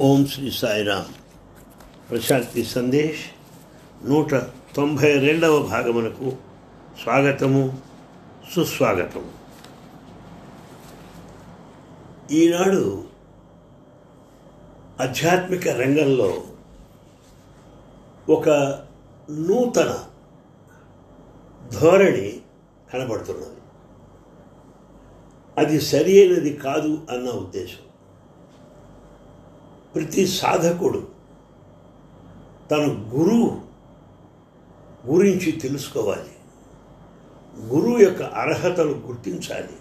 ఓం శ్రీ సాయిరామ్. ప్రశాంతి సందేశ్. నూట తొంభై రెండవ భాగమునకు స్వాగతము సుస్వాగతము. ఈనాడు ఆధ్యాత్మిక రంగంలో ఒక నూతన ధోరణి కనబడుతున్నది. అది సరి అయినది కాదు అన్న ఉద్దేశం. ప్రతి సాధకుడు తన గురువు గురించి తెలుసుకోవాలి. గురువు యొక్క అర్హతలు గుర్తించాలి.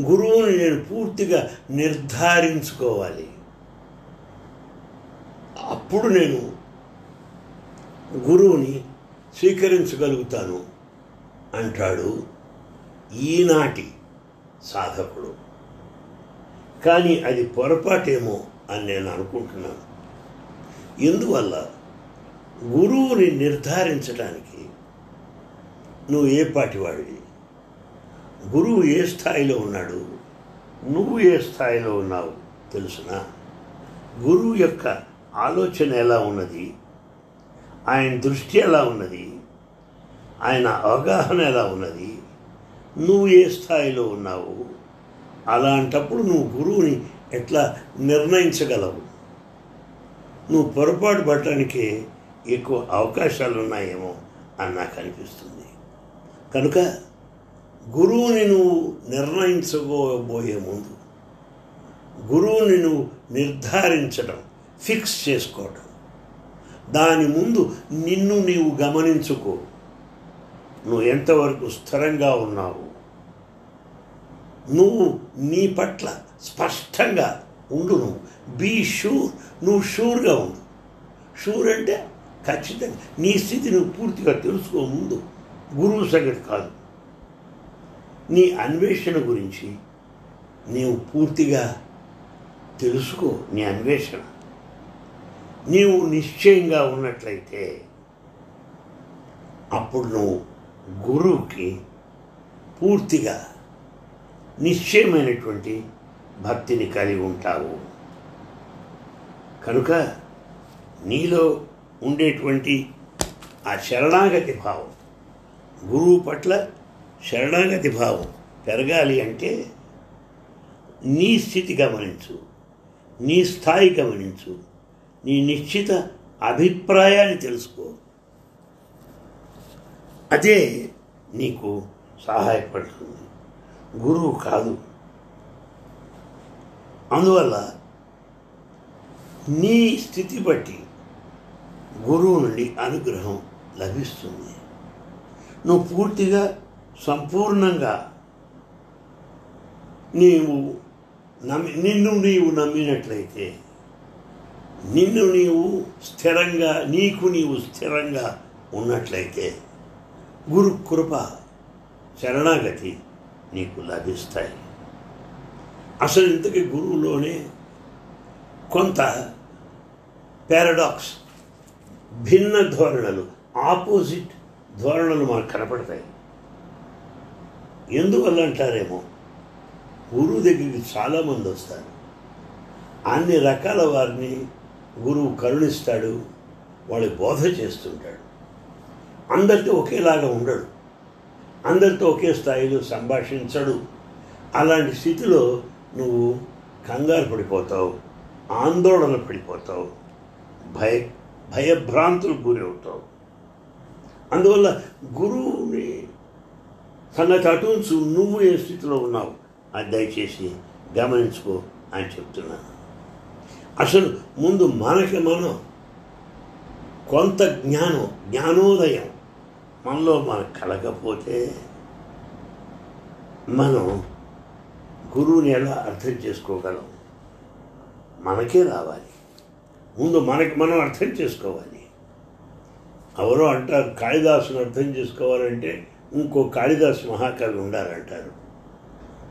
గురువుని నేను పూర్తిగా నిర్ధారించుకోవాలి. అప్పుడు నేను గురువుని స్వీకరించగలుగుతాను అంటాడు ఈనాటి సాధకుడు. కానీ అది పొరపాటేమో అని నేను అనుకుంటున్నాను. ఎందువల్ల? గురువుని నిర్ధారించడానికి నువ్వు ఏ పాటివాడివి? గురువు ఏ స్థాయిలో ఉన్నాడు? నువ్వు ఏ స్థాయిలో ఉన్నావు తెలుసునా? గురువు యొక్క ఆలోచన ఎలా ఉన్నది? ఆయన దృష్టి ఎలా ఉన్నది? ఆయన అవగాహన ఎలా ఉన్నది? నువ్వు ఏ స్థాయిలో ఉన్నావు? అలాంటప్పుడు నువ్వు గురువుని ఎట్లా నిర్ణయించగలవు? నువ్వు పొరపాటు పడటానికి ఎక్కువ అవకాశాలు ఉన్నాయేమో అని నాకు అనిపిస్తుంది. కనుక గురువుని నువ్వు నిర్ణయించుకోబోయే ముందు గురువుని నువ్వు నిర్ధారించడం ఫిక్స్ చేసుకోవడం దాని ముందు నిన్ను నీవు గమనించుకో. నువ్వు ఎంతవరకు స్థిరంగా ఉన్నావు? నువ్వు నీ పట్ల స్పష్టంగా ఉండు నువ్వు. బీ షూర్ నువ్వు షూర్గా ఉండు. షూర్ అంటే ఖచ్చితంగా. నీ స్థితి నువ్వు పూర్తిగా తెలుసుకో ముందు గురువు సంగతి కాదు. నీ అన్వేషణ గురించి నీవు పూర్తిగా తెలుసుకో నీ అన్వేషణ. నీవు నిశ్చయంగా ఉన్నట్లయితే అప్పుడు నువ్వు గురువుకి పూర్తిగా నిశ్చయమైనటువంటి భక్తిని కలిగి ఉంటావు. కనుక నీలో ఉండేటువంటి ఆ శరణాగతి భావం గురువు పట్ల శరణాగతి భావం పెరగాలి అంటే నీ స్థితి గమనించు నీ స్థాయి గమనించు నీ నిశ్చిత అభిప్రాయాన్ని తెలుసుకో. అదే నీకు సహాయపడుతుంది. గురువు కాదు. అందువల్ల నీ స్థితి బట్టి గురువు నుండి అనుగ్రహం లభిస్తుంది. నువ్వు పూర్తిగా సంపూర్ణంగా నీవు నమ్మి నిన్ను నీవు నమ్మినట్లయితే నిన్ను నీవు స్థిరంగా నీకు నీవు స్థిరంగా ఉన్నట్లయితే గురు కృప శరణాగతి నీకు లభిస్తాయి. అసలు ఇంతకీ గురువులోనే కొంత పారాడాక్స్ భిన్న ధోరణులు ఆపోజిట్ ధోరణులు మనకు కనపడతాయి. ఎందువల్ల అంటారేమో గురువు దగ్గరికి చాలామంది వస్తారు. అన్ని రకాల వారిని గురువు కరుణిస్తాడు వాళ్ళకి బోధ చేస్తుంటాడు. అందరికీ ఒకేలాగా ఉండడు. అందరితో ఒకే స్థాయిలో సంభాషించడు. అలాంటి స్థితిలో నువ్వు కంగారు పడిపోతావు ఆందోళన పడిపోతావు భయ భయభ్రాంతులకు గురి అవుతావు అందువల్ల గురువుని సంగతి అటుంచు నువ్వు ఏ స్థితిలో ఉన్నావు? అది దయచేసి గమనించుకో అని చెప్తున్నాను అసలు ముందు మనకి మనం కొంత జ్ఞానం జ్ఞానోదయం మనలో మనకు కలగకపోతే మనం గురువుని ఎలా అర్థం చేసుకోగలం? మనకే రావాలి. ముందు మనకి మనం అర్థం చేసుకోవాలి. ఎవరో అంటారు కాళిదాసుని అర్థం చేసుకోవాలంటే ఇంకో కాళిదాసు మహాకవి ఉండాలంటారు.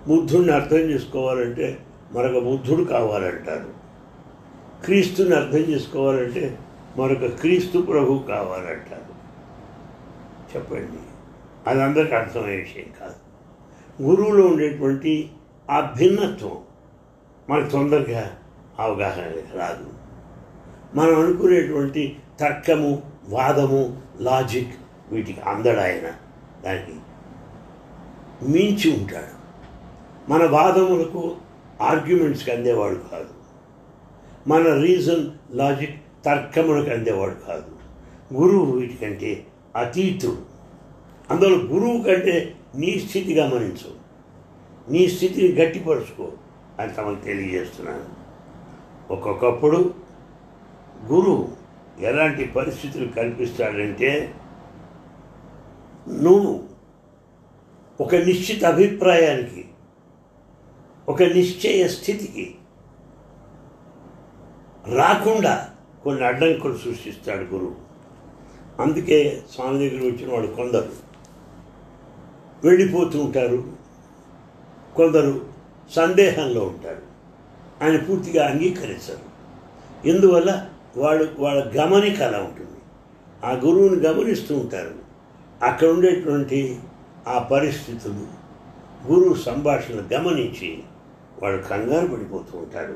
బుద్ధుడిని అర్థం చేసుకోవాలంటే మరొక బుద్ధుడు కావాలంటారు. క్రీస్తుని అర్థం చేసుకోవాలంటే మరొక క్రీస్తు ప్రభు కావాలంటారు. చెప్పండి. అది అందరికీ అర్థమయ్యే విషయం కాదు. గురువులో ఉండేటువంటి ఆ భిన్నత్వం మనకు తొందరగా అవగాహన రాదు. మనం అనుకునేటువంటి తర్కము వాదము లాజిక్ వీటికి అందడు ఆయన దానికి మించి ఉంటాడు. మన వాదములకు ఆర్గ్యుమెంట్స్కి అందేవాడు కాదు. మన రీజన్ లాజిక్ తర్కములకు అందేవాడు కాదు. గురువు వీటికంటే అతీతుడు అందులో గురువు కంటే నీ స్థితి గమనించు. నీ స్థితిని గట్టిపరుచుకో అని తమకు తెలియజేస్తున్నాను. ఒక్కొక్కప్పుడు గురువు ఎలాంటి పరిస్థితులు కల్పిస్తాడంటే నువ్వు ఒక నిశ్చిత అభిప్రాయానికి ఒక నిశ్చయ స్థితికి రాకుండా కొన్ని అడ్డంకులు సృష్టిస్తాడు గురువు. అందుకే స్వామి దగ్గర వచ్చిన వాళ్ళు కొందరు వెళ్ళిపోతూ ఉంటారు. కొందరు సందేహంలో ఉంటారు. ఆయన పూర్తిగా అంగీకరించరు. ఎందువల్ల? వాళ్ళు వాళ్ళ గమనిక అలా ఉంటుంది. ఆ గురువుని గమనిస్తూ ఉంటారు. అక్కడ ఉండేటువంటి ఆ పరిస్థితులు గురువు సంభాషణ గమనించి వాళ్ళు కంగారు పడిపోతూ ఉంటారు.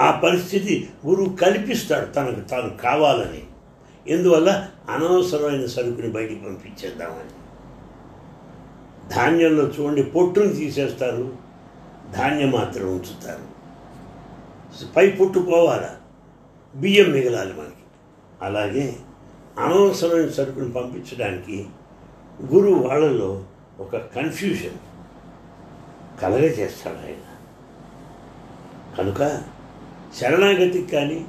ఆ పరిస్థితి గురువు కల్పిస్తాడు తనకు తాను కావాలని. ఎందువల్ల అనవసరమైన సరుకుని బయటికి పంపించేద్దామని? ధాన్యంలో చూడండి పొట్టును తీసేస్తారు ధాన్యం మాత్రం ఉంచుతారు. పై పొట్టు పోవాలా? బియ్యం మిగలాలి మనకి. అలాగే అనవసరమైన సరుకుని పంపించడానికి గురువు వాళ్ళలో ఒక కన్ఫ్యూజన్ కలగజేస్తాడు ఆయన. కనుక శరణాగతికి కానీ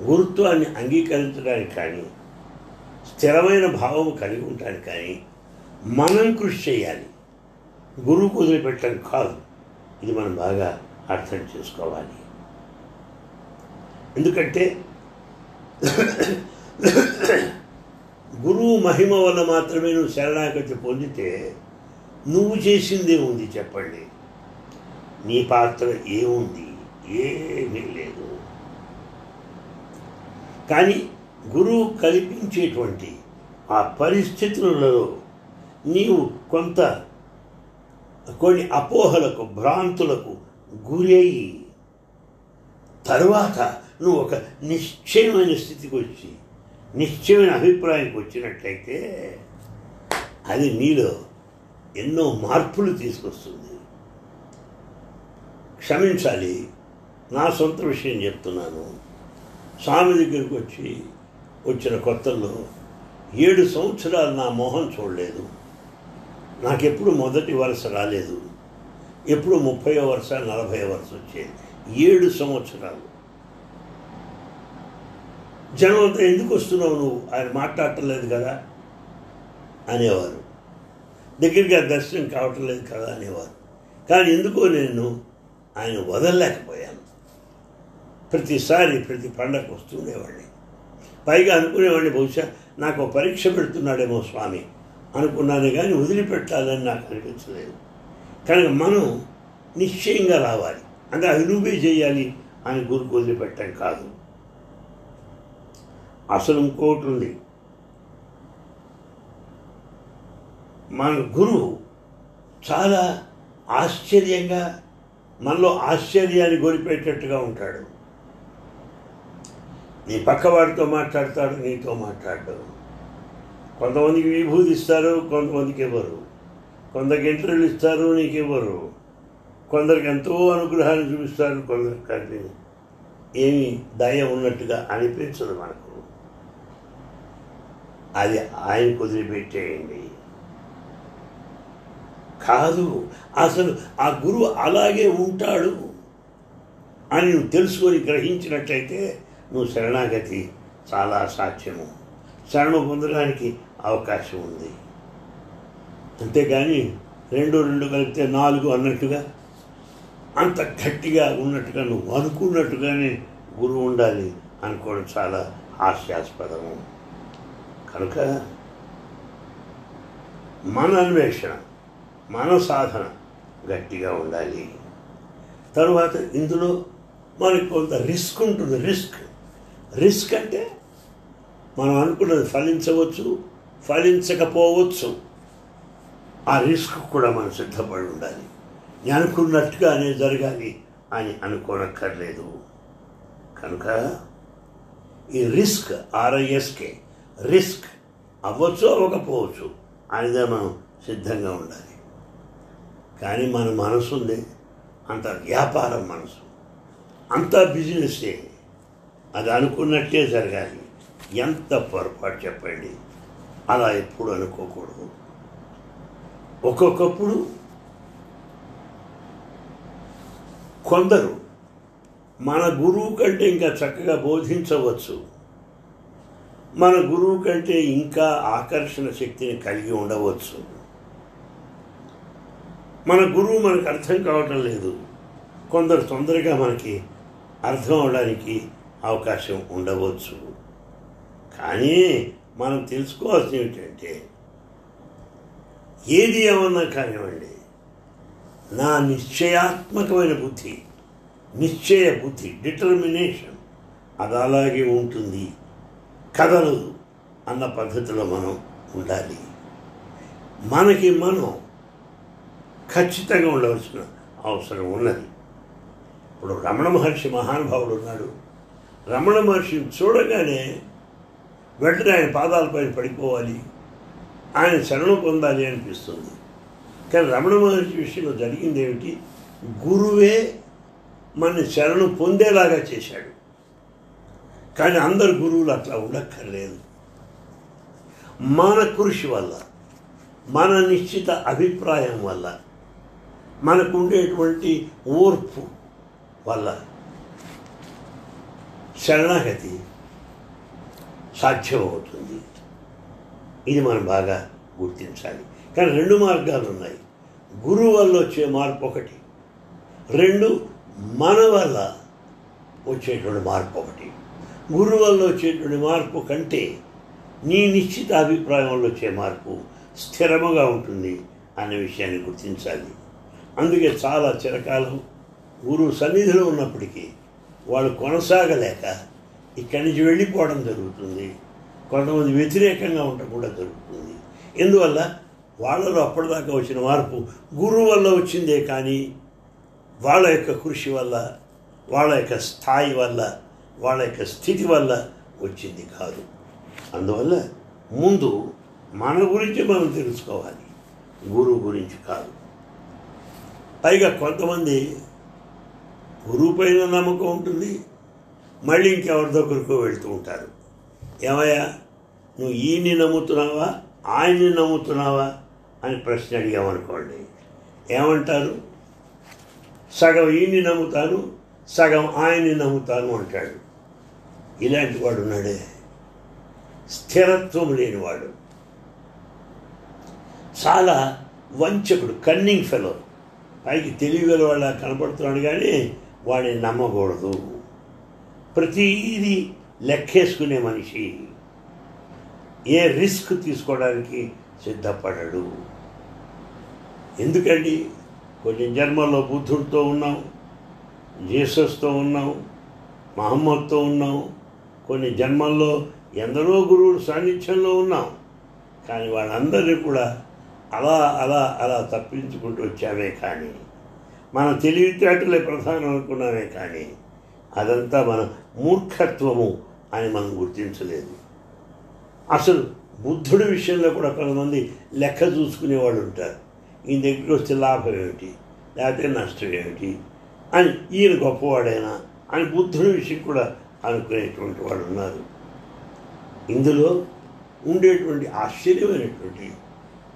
గురుత్వాన్ని అంగీకరించడానికి కానీ స్థిరమైన భావం కలిగి ఉండడానికి కానీ మనం కృషి చేయాలి. గురువు వదిలిపెట్టడం కాదు. ఇది మనం బాగా అర్థం చేసుకోవాలి. ఎందుకంటే గురువు మహిమ వల్ల మాత్రమే నువ్వు శరణాగతి పొందితే నువ్వు చేసిందే ఉంది చెప్పండి. నీ పాత్ర ఏముంది? ఏమీ లేదు. కానీ గురువు కల్పించేటువంటి ఆ పరిస్థితులలో నీవు కొంత కొన్ని అపోహలకు భ్రాంతులకు గురయ్యి తరువాత నువ్వు ఒక నిశ్చయమైన స్థితికి వచ్చి నిశ్చయమైన అభిప్రాయానికి వచ్చినట్లయితే అది నీలో ఎన్నో మార్పులు తీసుకొస్తుంది. క్షమించాలి. నా సొంత విషయం చెప్తున్నాను. స్వామి దగ్గరికి వచ్చి వచ్చిన కొత్తల్లో ఏడు సంవత్సరాలు నా మొహం చూడలేదు. నాకెప్పుడు మొదటి వరుస రాలేదు. ఎప్పుడు ముప్పై వరుస నలభై వరుస వచ్చేది. ఏడు సంవత్సరాలు. జనం అంతా ఎందుకు వస్తున్నావు నువ్వు? ఆయన మాట్లాడటం కదా? అనేవారు. దగ్గరగా దర్శనం కావటం లేదు కదా అనేవారు. కానీ ఎందుకో నేను ఆయన వదలలేకపోయాను. ప్రతిసారి ప్రతి పండగ వస్తుండేవాడిని పైగా అనుకునేవాడిని బహుశా నాకు పరీక్ష పెడుతున్నాడేమో స్వామి అనుకున్నాను కానీ వదిలిపెట్టాలని నాకు అనిపించలేదు. కనుక మనం నిశ్చయంగా రావాలి. అంటే అది నువ్వే చేయాలి అని గురుకు వదిలిపెట్టడం కాదు. అసలు ఇంకోటి ఉంది. మన గురువు చాలా ఆశ్చర్యంగా మనలో ఆశ్చర్యాన్ని గొలిపేటట్టుగా ఉంటాడు. నీ పక్కవాడితో మాట్లాడతాడు నీతో మాట్లాడడు. కొంతమందికి విభూతి ఇస్తారు కొంతమందికి ఇవ్వరు. కొందరికి ఇంటర్వ్యూలు ఇస్తారు నీకు ఇవ్వరు. కొందరికి ఎంతో అనుగ్రహాన్ని చూపిస్తారు కొందరికి ఏమి దయ ఉన్నట్టుగా అనిపించదు మనకు. అది ఆయన కుదిరిపెట్టేయండి కాదు అసలు ఆ గురువు అలాగే ఉంటాడు అని నువ్వు తెలుసుకొని గ్రహించినట్లయితే నువ్వు శరణాగతి చాలా సాధ్యము. శరణు పొందడానికి అవకాశం ఉంది. అంతేగాని రెండు రెండు కలిపితే నాలుగు అన్నట్టుగా అంత గట్టిగా ఉన్నట్టుగా నువ్వు అనుకున్నట్టుగానే గురువు ఉండాలి అనుకోవడం చాలా హాస్యాస్పదము. కనుక మన అన్వేషణ మన సాధన గట్టిగా ఉండాలి. తరువాత ఇందులో మనకు కొంత రిస్క్ ఉంటుంది రిస్క్. రిస్క్ అంటే మనం అనుకున్నది ఫలించవచ్చు ఫలించకపోవచ్చు. ఆ రిస్క్ కూడా మనం సిద్ధపడి ఉండాలి. నేను అనుకున్నట్టుగా అనేది జరగాలి అని అనుకోనక్కర్లేదు. కనుక ఈ రిస్క్ ఆర్ఐఎస్కే రిస్క్ అవ్వచ్చు అవ్వకపోవచ్చు అనేది మనం సిద్ధంగా ఉండాలి. కానీ మన మనసు ఉంది అంత వ్యాపారం మనసు అంతా బిజినెస్సే అది అనుకున్నట్టే జరగాలి. ఎంత పొరపాటు చెప్పండి. అలా ఎప్పుడు అనుకోకూడదు. ఒక్కొక్కప్పుడు కొందరు మన గురువు కంటే ఇంకా చక్కగా బోధించవచ్చు. మన గురువు కంటే ఇంకా ఆకర్షణ శక్తిని కలిగి ఉండవచ్చు. మన గురువు మనకు అర్థం కావటం లేదు. కొందరు తొందరగా మనకి అర్థం అవడానికి అవకాశం ఉండవచ్చు. కానీ మనం తెలుసుకోవాల్సింది ఏమిటంటే ఏది ఏమన్నా కానివ్వండి నా నిశ్చయాత్మకమైన బుద్ధి నిశ్చయ బుద్ధి డిటర్మినేషన్ అది అలాగే ఉంటుంది కదలదు అన్న పద్ధతిలో మనం ఉండాలి. మనకి మనం ఖచ్చితంగా ఉండవలసిన అవసరం ఉన్నది. ఇప్పుడు రమణ మహర్షి మహానుభావుడు ఉన్నాడు. రమణ మహర్షిని చూడగానే వెంటనే ఆయన పాదాలపైన పడిపోవాలి. ఆయన శరణం పొందాలి అనిపిస్తుంది. కానీ రమణ మహర్షి విషయంలో జరిగింది ఏమిటి? గురువే మన శరణం పొందేలాగా చేశాడు. కానీ అందరు గురువులు అట్లా ఉండక్కర్లేదు. మన కృషి వల్ల మన నిశ్చిత అభిప్రాయం వల్ల మనకుండేటువంటి ఓర్పు వల్ల శరణాగతి సాధ్యమవుతుంది. ఇది మనం బాగా గుర్తించాలి. కానీ రెండు మార్గాలు ఉన్నాయి. గురువు వల్ల వచ్చే మార్పు ఒకటి. రెండు మన వల్ల వచ్చేటువంటి మార్పు ఒకటి. గురువు వల్ల వచ్చేటువంటి మార్పు కంటే నీ నిశ్చిత అభిప్రాయంలో వచ్చే మార్పు స్థిరముగా ఉంటుంది అనే విషయాన్ని గుర్తించాలి. అందుకే చాలా చిరకాలం గురువు సన్నిధిలో ఉన్నప్పటికీ వాళ్ళు కొనసాగలేక ఇక్కడి నుంచి వెళ్ళిపోవడం జరుగుతుంది. కొంతమంది వ్యతిరేకంగా ఉండటం కూడా జరుగుతుంది. ఎందువల్ల? వాళ్ళలో అప్పటిదాకా వచ్చిన మార్పు గురువు వల్ల వచ్చిందే కానీ వాళ్ళ యొక్క కృషి వల్ల వాళ్ళ యొక్క స్థాయి వల్ల వాళ్ళ యొక్క స్థితి వల్ల వచ్చింది కాదు. అందువల్ల ముందు మన గురించి మనం తెలుసుకోవాలి. గురువు గురించి కాదు. పైగా కొంతమంది గురువు పైన నమ్మకం ఉంటుంది. మళ్ళీ ఇంకెవరి దగ్గరకు వెళ్తూ ఉంటారు. ఏమయ్యా నువ్వు ఈయన్ని నమ్ముతున్నావా ఆయన్ని నమ్ముతున్నావా అని ప్రశ్న అడిగామనుకోండి. ఏమంటారు? సగం ఈయన్ని నమ్ముతాను సగం ఆయన్ని నమ్ముతాను అంటాడు. ఇలాంటి వాడు ఉన్నాడే. స్థిరత్వం లేనివాడు. చాలా వంచకుడు కన్నింగ్ ఫెలో పైకి తెలివి వాళ్ళ కనపడుతున్నాడు కానీ వాడిని నమ్మకూడదు. ప్రతిదీ లెక్కేసుకునే మనిషి ఏ రిస్క్ తీసుకోవడానికి సిద్ధపడడు. ఎందుకండి? కొన్ని జన్మల్లో బుద్ధుడితో ఉన్నాం జీసస్తో ఉన్నాం మహమ్మద్తో ఉన్నాం కొన్ని జన్మల్లో ఎందరో గురువుల సాన్నిధ్యంలో ఉన్నాం. కానీ వాళ్ళందరినీ కూడా అలా అలా అలా తప్పించుకుంటూ వచ్చామే కానీ మనం తెలివితేటలే ప్రధానం అనుకున్నామే కానీ అదంతా మన మూర్ఖత్వము అని మనం గుర్తించలేదు. అసలు బుద్ధుడి విషయంలో కూడా కొంతమంది లెక్క చూసుకునే వాళ్ళు ఉంటారు. ఈయన దగ్గరికి వస్తే లాభం ఏమిటి? లేకపోతే నష్టం ఏమిటి? అని ఈయన గొప్పవాడైనా అని బుద్ధుడి విషయం కూడా అనుకునేటువంటి వాళ్ళు ఉన్నారు. ఇందులో ఉండేటువంటి ఆశ్చర్యమైనటువంటి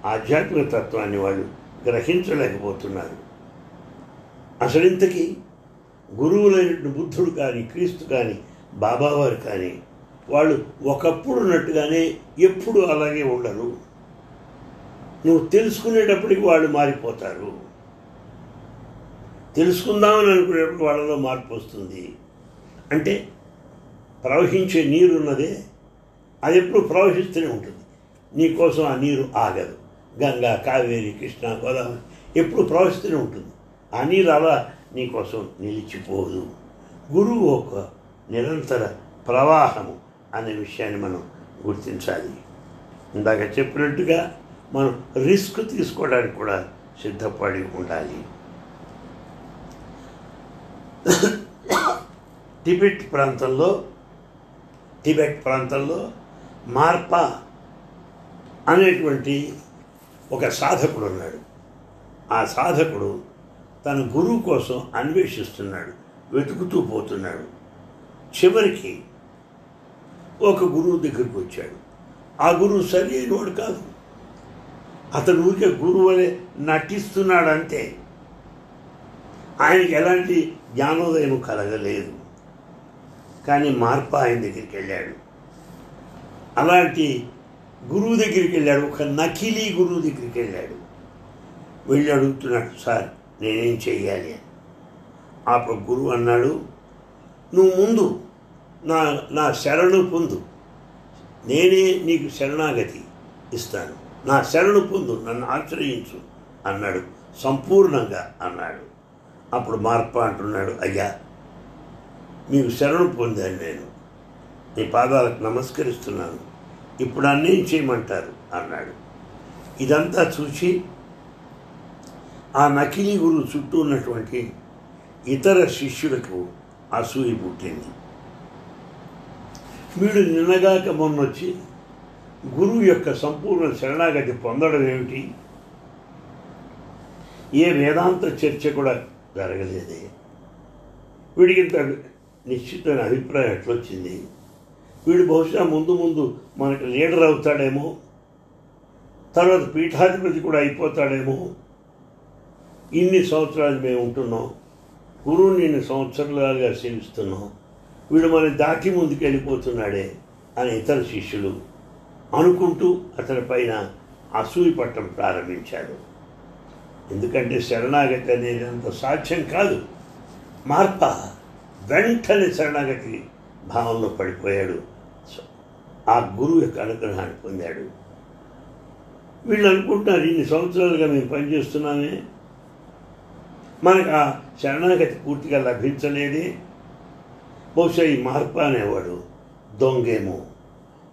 ఆధ్యాత్మిక తత్వాన్ని వాళ్ళు గ్రహించలేకపోతున్నారు. అసలింతకీ గురువులైనటువంటి బుద్ధుడు కానీ క్రీస్తు కానీ బాబావారు కానీ వాళ్ళు ఒకప్పుడు ఉన్నట్టుగానే ఎప్పుడు అలాగే ఉండరు. నువ్వు తెలుసుకునేటప్పటికి వాళ్ళు మారిపోతారు. తెలుసుకుందామని అనుకునేటప్పుడు వాళ్ళలో మార్పు వస్తుంది. అంటే ప్రవహించే నీరు ఉన్నదే అది ఎప్పుడు ప్రవహిస్తూనే ఉంటుంది. నీకోసం ఆ నీరు ఆగదు. గంగా కావేరి కృష్ణ గోదావరి ఎప్పుడు ప్రవహిస్తూనే ఉంటుంది. ఆ నీరు నీకోసం నిలిచిపోదు. గురువు ఒక నిరంతర ప్రవాహము అనే విషయాన్ని మనం గుర్తించాలి. ఇందాక చెప్పినట్టుగా మనం రిస్క్ తీసుకోవడానికి కూడా సిద్ధపడి ఉండాలి. టిబెట్ ప్రాంతంలో టిబెట్ ప్రాంతంలో మార్పా అనేటువంటి ఒక సాధకుడు ఉన్నాడు. ఆ సాధకుడు తన గురువు కోసం అన్వేషిస్తున్నాడు వెతుకుతూ పోతున్నాడు. చివరికి ఒక గురువు దగ్గరికి వచ్చాడు. ఆ గురువు సరి అయినవాడు కాదు. అతను ఊరికే గురువు వలె నటిస్తున్నాడు అంతే ఆయనకి ఎలాంటి జ్ఞానోదయం కలగలేదు. కానీ మార్ప ఆయన దగ్గరికి వెళ్ళాడు. అలాంటి గురువు దగ్గరికి వెళ్ళాడు. ఒక నకిలీ గురువు దగ్గరికి వెళ్ళాడు. వెళ్ళి అడుగుతున్నాడు సార్ నేనేం చేయాలి అప్పుడు గురువు అన్నాడు నువ్వు ముందు నా నా శరణు పొందు. నేనే నీకు శరణాగతి ఇస్తాను. నా శరణు పొందు నన్ను ఆశ్రయించు అన్నాడు. సంపూర్ణంగా అన్నాడు. అప్పుడు మార్ప అంటున్నాడు అయ్యా నీకు శరణు పొందాను నేను. నీ పాదాలకు నమస్కరిస్తున్నాను. ఇప్పుడు అన్నేం చేయమంటారు? అన్నాడు. ఇదంతా చూసి ఆ నకిలీ గురువు చుట్టూ ఉన్నటువంటి ఇతర శిష్యులకు అసూయ పుట్టింది. వీడు నిన్నగాక మొన్నొచ్చి గురువు యొక్క సంపూర్ణ శరణాగతి పొందడం ఏమిటి? ఏ వేదాంత చర్చ కూడా జరగలేదే. వీడికి ఇంత నిశ్చితమైన అభిప్రాయం ఎట్లొచ్చింది? వీడు బహుశా ముందు ముందు మనకు లీడర్ అవుతాడేమో తర్వాత పీఠాధిపతి కూడా అయిపోతాడేమో ఇన్ని సంవత్సరాలు మేము ఉంటున్నాం. గురువుని ఇన్ని సంవత్సరాలుగా సేవిస్తున్నాం. వీడు మన దాటి ముందుకు వెళ్ళిపోతున్నాడే అని ఇతర శిష్యులు అనుకుంటూ అతని పైన అసూయి పట్టడం ప్రారంభించాడు. ఎందుకంటే శరణాగతి అనేది అంత సాధ్యం కాదు. మార్ప వెంటనే శరణాగతి భావంలో పడిపోయాడు. ఆ గురువు యొక్క అనుగ్రహాన్ని పొందాడు. వీళ్ళు అనుకుంటున్నారు ఇన్ని సంవత్సరాలుగా మేము పనిచేస్తున్నామే మనకు ఆ శరణాగతి పూర్తిగా లభించలేదే. బహుశా ఈ మార్ప అనేవాడు దొంగేమో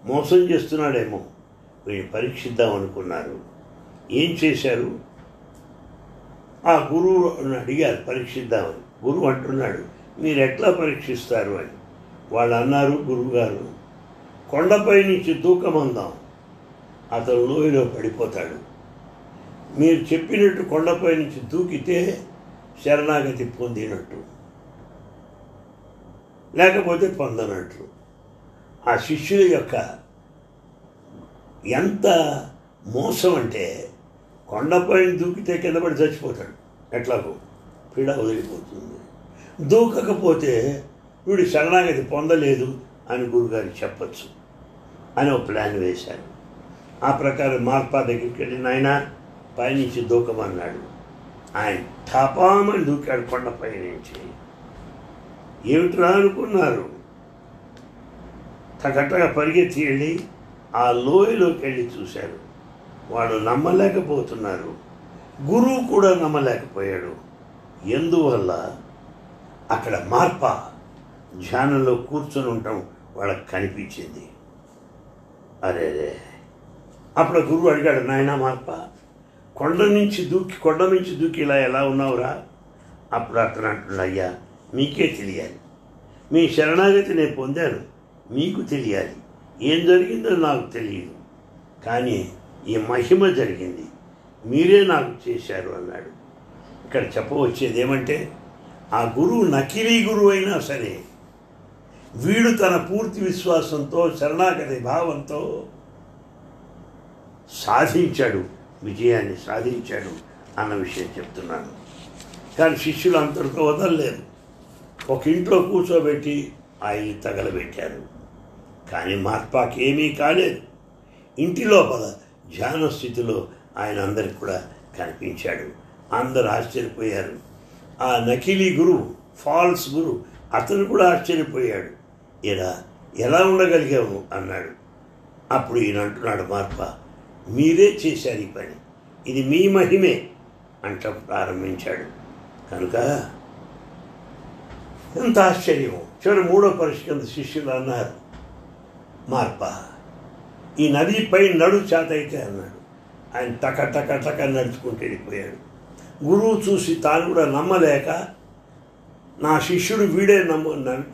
మోసం చేస్తున్నాడేమో. వీడిని పరీక్షిద్దాం అనుకున్నారు. ఏం చేశారు? ఆ గురువు అడిగారు పరీక్షిద్దామని. గురువు అంటున్నాడు మీరు ఎట్లా పరీక్షిస్తారు? అని. వాళ్ళు అన్నారు గురువుగారు కొండపై నుంచి దూకమందాం అతను లోయలో పడిపోతాడు. మీరు చెప్పినట్టు కొండపై నుంచి దూకితే శరణాగతి పొందినట్టు లేకపోతే పొందనట్లు. ఆ శిష్యుల యొక్క ఎంత మోసం అంటే కొండపైన దూకితే కింద పడి చచ్చిపోతాడు. ఎట్లాగో పీడ వదిలిపోతుంది. దూకకపోతే వీడు శరణాగతి పొందలేదు అని గురుగారు చెప్పచ్చు అని ఒక ప్లాన్ వేశారు. ఆ ప్రకారం మార్పా దగ్గరికి వెళ్ళి ఆయన పైనుంచి దూకమన్నాడు. ఆయన తపామని దూకాడు కొండపై నుంచి ఏమిట్రా అనుకున్నారు? తగట్టగా పరిగెత్తి వెళ్ళి ఆ లోయలోకి వెళ్ళి చూశారు. వాడు నమ్మలేకపోతున్నారు. గురువు కూడా నమ్మలేకపోయాడు. ఎందువల్ల? అక్కడ మార్ప ధ్యానంలో కూర్చొని ఉండటం వాళ్ళకి కనిపించింది. అరే అప్పుడు గురువు అడిగాడు నాయన మార్ప కొండ నుంచి దూకి కొండ నుంచి దూకి ఇలా ఎలా ఉన్నావురా? అప్పుడు అతను అంటున్నాడు అయ్యా మీకే తెలియాలి. మీ శరణాగతి నేను పొందాను. మీకు తెలియాలి. ఏం జరిగిందో నాకు తెలియదు. కానీ ఈ మహిమ జరిగింది. మీరే నాకు చేశారు అన్నాడు. ఇక్కడ చెప్పవచ్చేది ఏమంటే ఆ గురువు నకిలీ గురువు అయినా సరే వీడు తన పూర్తి విశ్వాసంతో శరణాగతి భావంతో సాధించాడు. విజయాన్ని సాధించాడు అన్న విషయం చెప్తున్నాను. కానీ శిష్యులు అంతటితో వదలలేదు. ఒక ఇంట్లో కూర్చోబెట్టి ఆ ఇల్లు తగలబెట్టారు. కానీ మార్పాకి ఏమీ కాలేదు. ఇంటి లోపల ధ్యాన స్థితిలో ఆయన అందరికి కూడా కనిపించాడు. అందరు ఆశ్చర్యపోయారు. ఆ నకిలీ గురువు ఫాల్స్ గురు అతను కూడా ఆశ్చర్యపోయాడు. ఇలా ఎలా ఉండగలిగాము అన్నాడు. అప్పుడు ఈయన అంటున్నాడు మార్ప మీరే చేశారు ఈ పని. ఇది మీ మహిమే అంట ప్రారంభించాడు. కనుక ఎంత ఆశ్చర్యమో. చివరి మూడో పరిష్కృత శిష్యులు అన్నారు మార్ప ఈ నదిపై నడు చేతైతే అన్నాడు. ఆయన టక టక టక నడుచుకుంటూ వెళ్ళిపోయాడు. గురువు చూసి తాను కూడా నమ్మలేక నా శిష్యుడు వీడే నమ్మ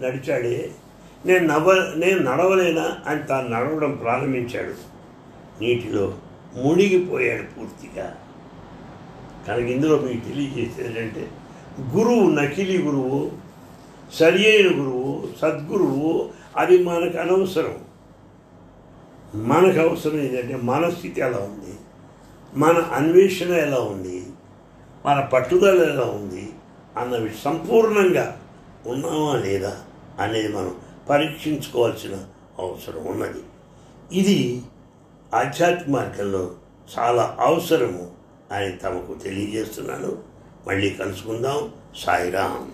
నడిచాడే నేను నవ్వ నేను నడవలేనా? అని తాను నడవడం ప్రారంభించాడు. నీటిలో మునిగిపోయాడు పూర్తిగా. కనుక ఇందులో మీకు తెలియజేసేది గురువు నకిలీ గురువు సరి అయిన గురువు సద్గురువు అది మనకు అనవసరం. మనకు అవసరం ఏంటంటే మన స్థితి ఎలా ఉంది? మన అన్వేషణ ఎలా ఉంది? మన పట్టుదల ఎలా ఉంది? అన్నవి సంపూర్ణంగా ఉన్నామా లేదా అనేది మనం పరీక్షించుకోవాల్సిన అవసరం ఉన్నది. ఇది ఆధ్యాత్మిక మార్గంలో చాలా అవసరము అని తమకు తెలియజేస్తున్నాను. మళ్ళీ కలుసుకుందాం. సాయిరామ్.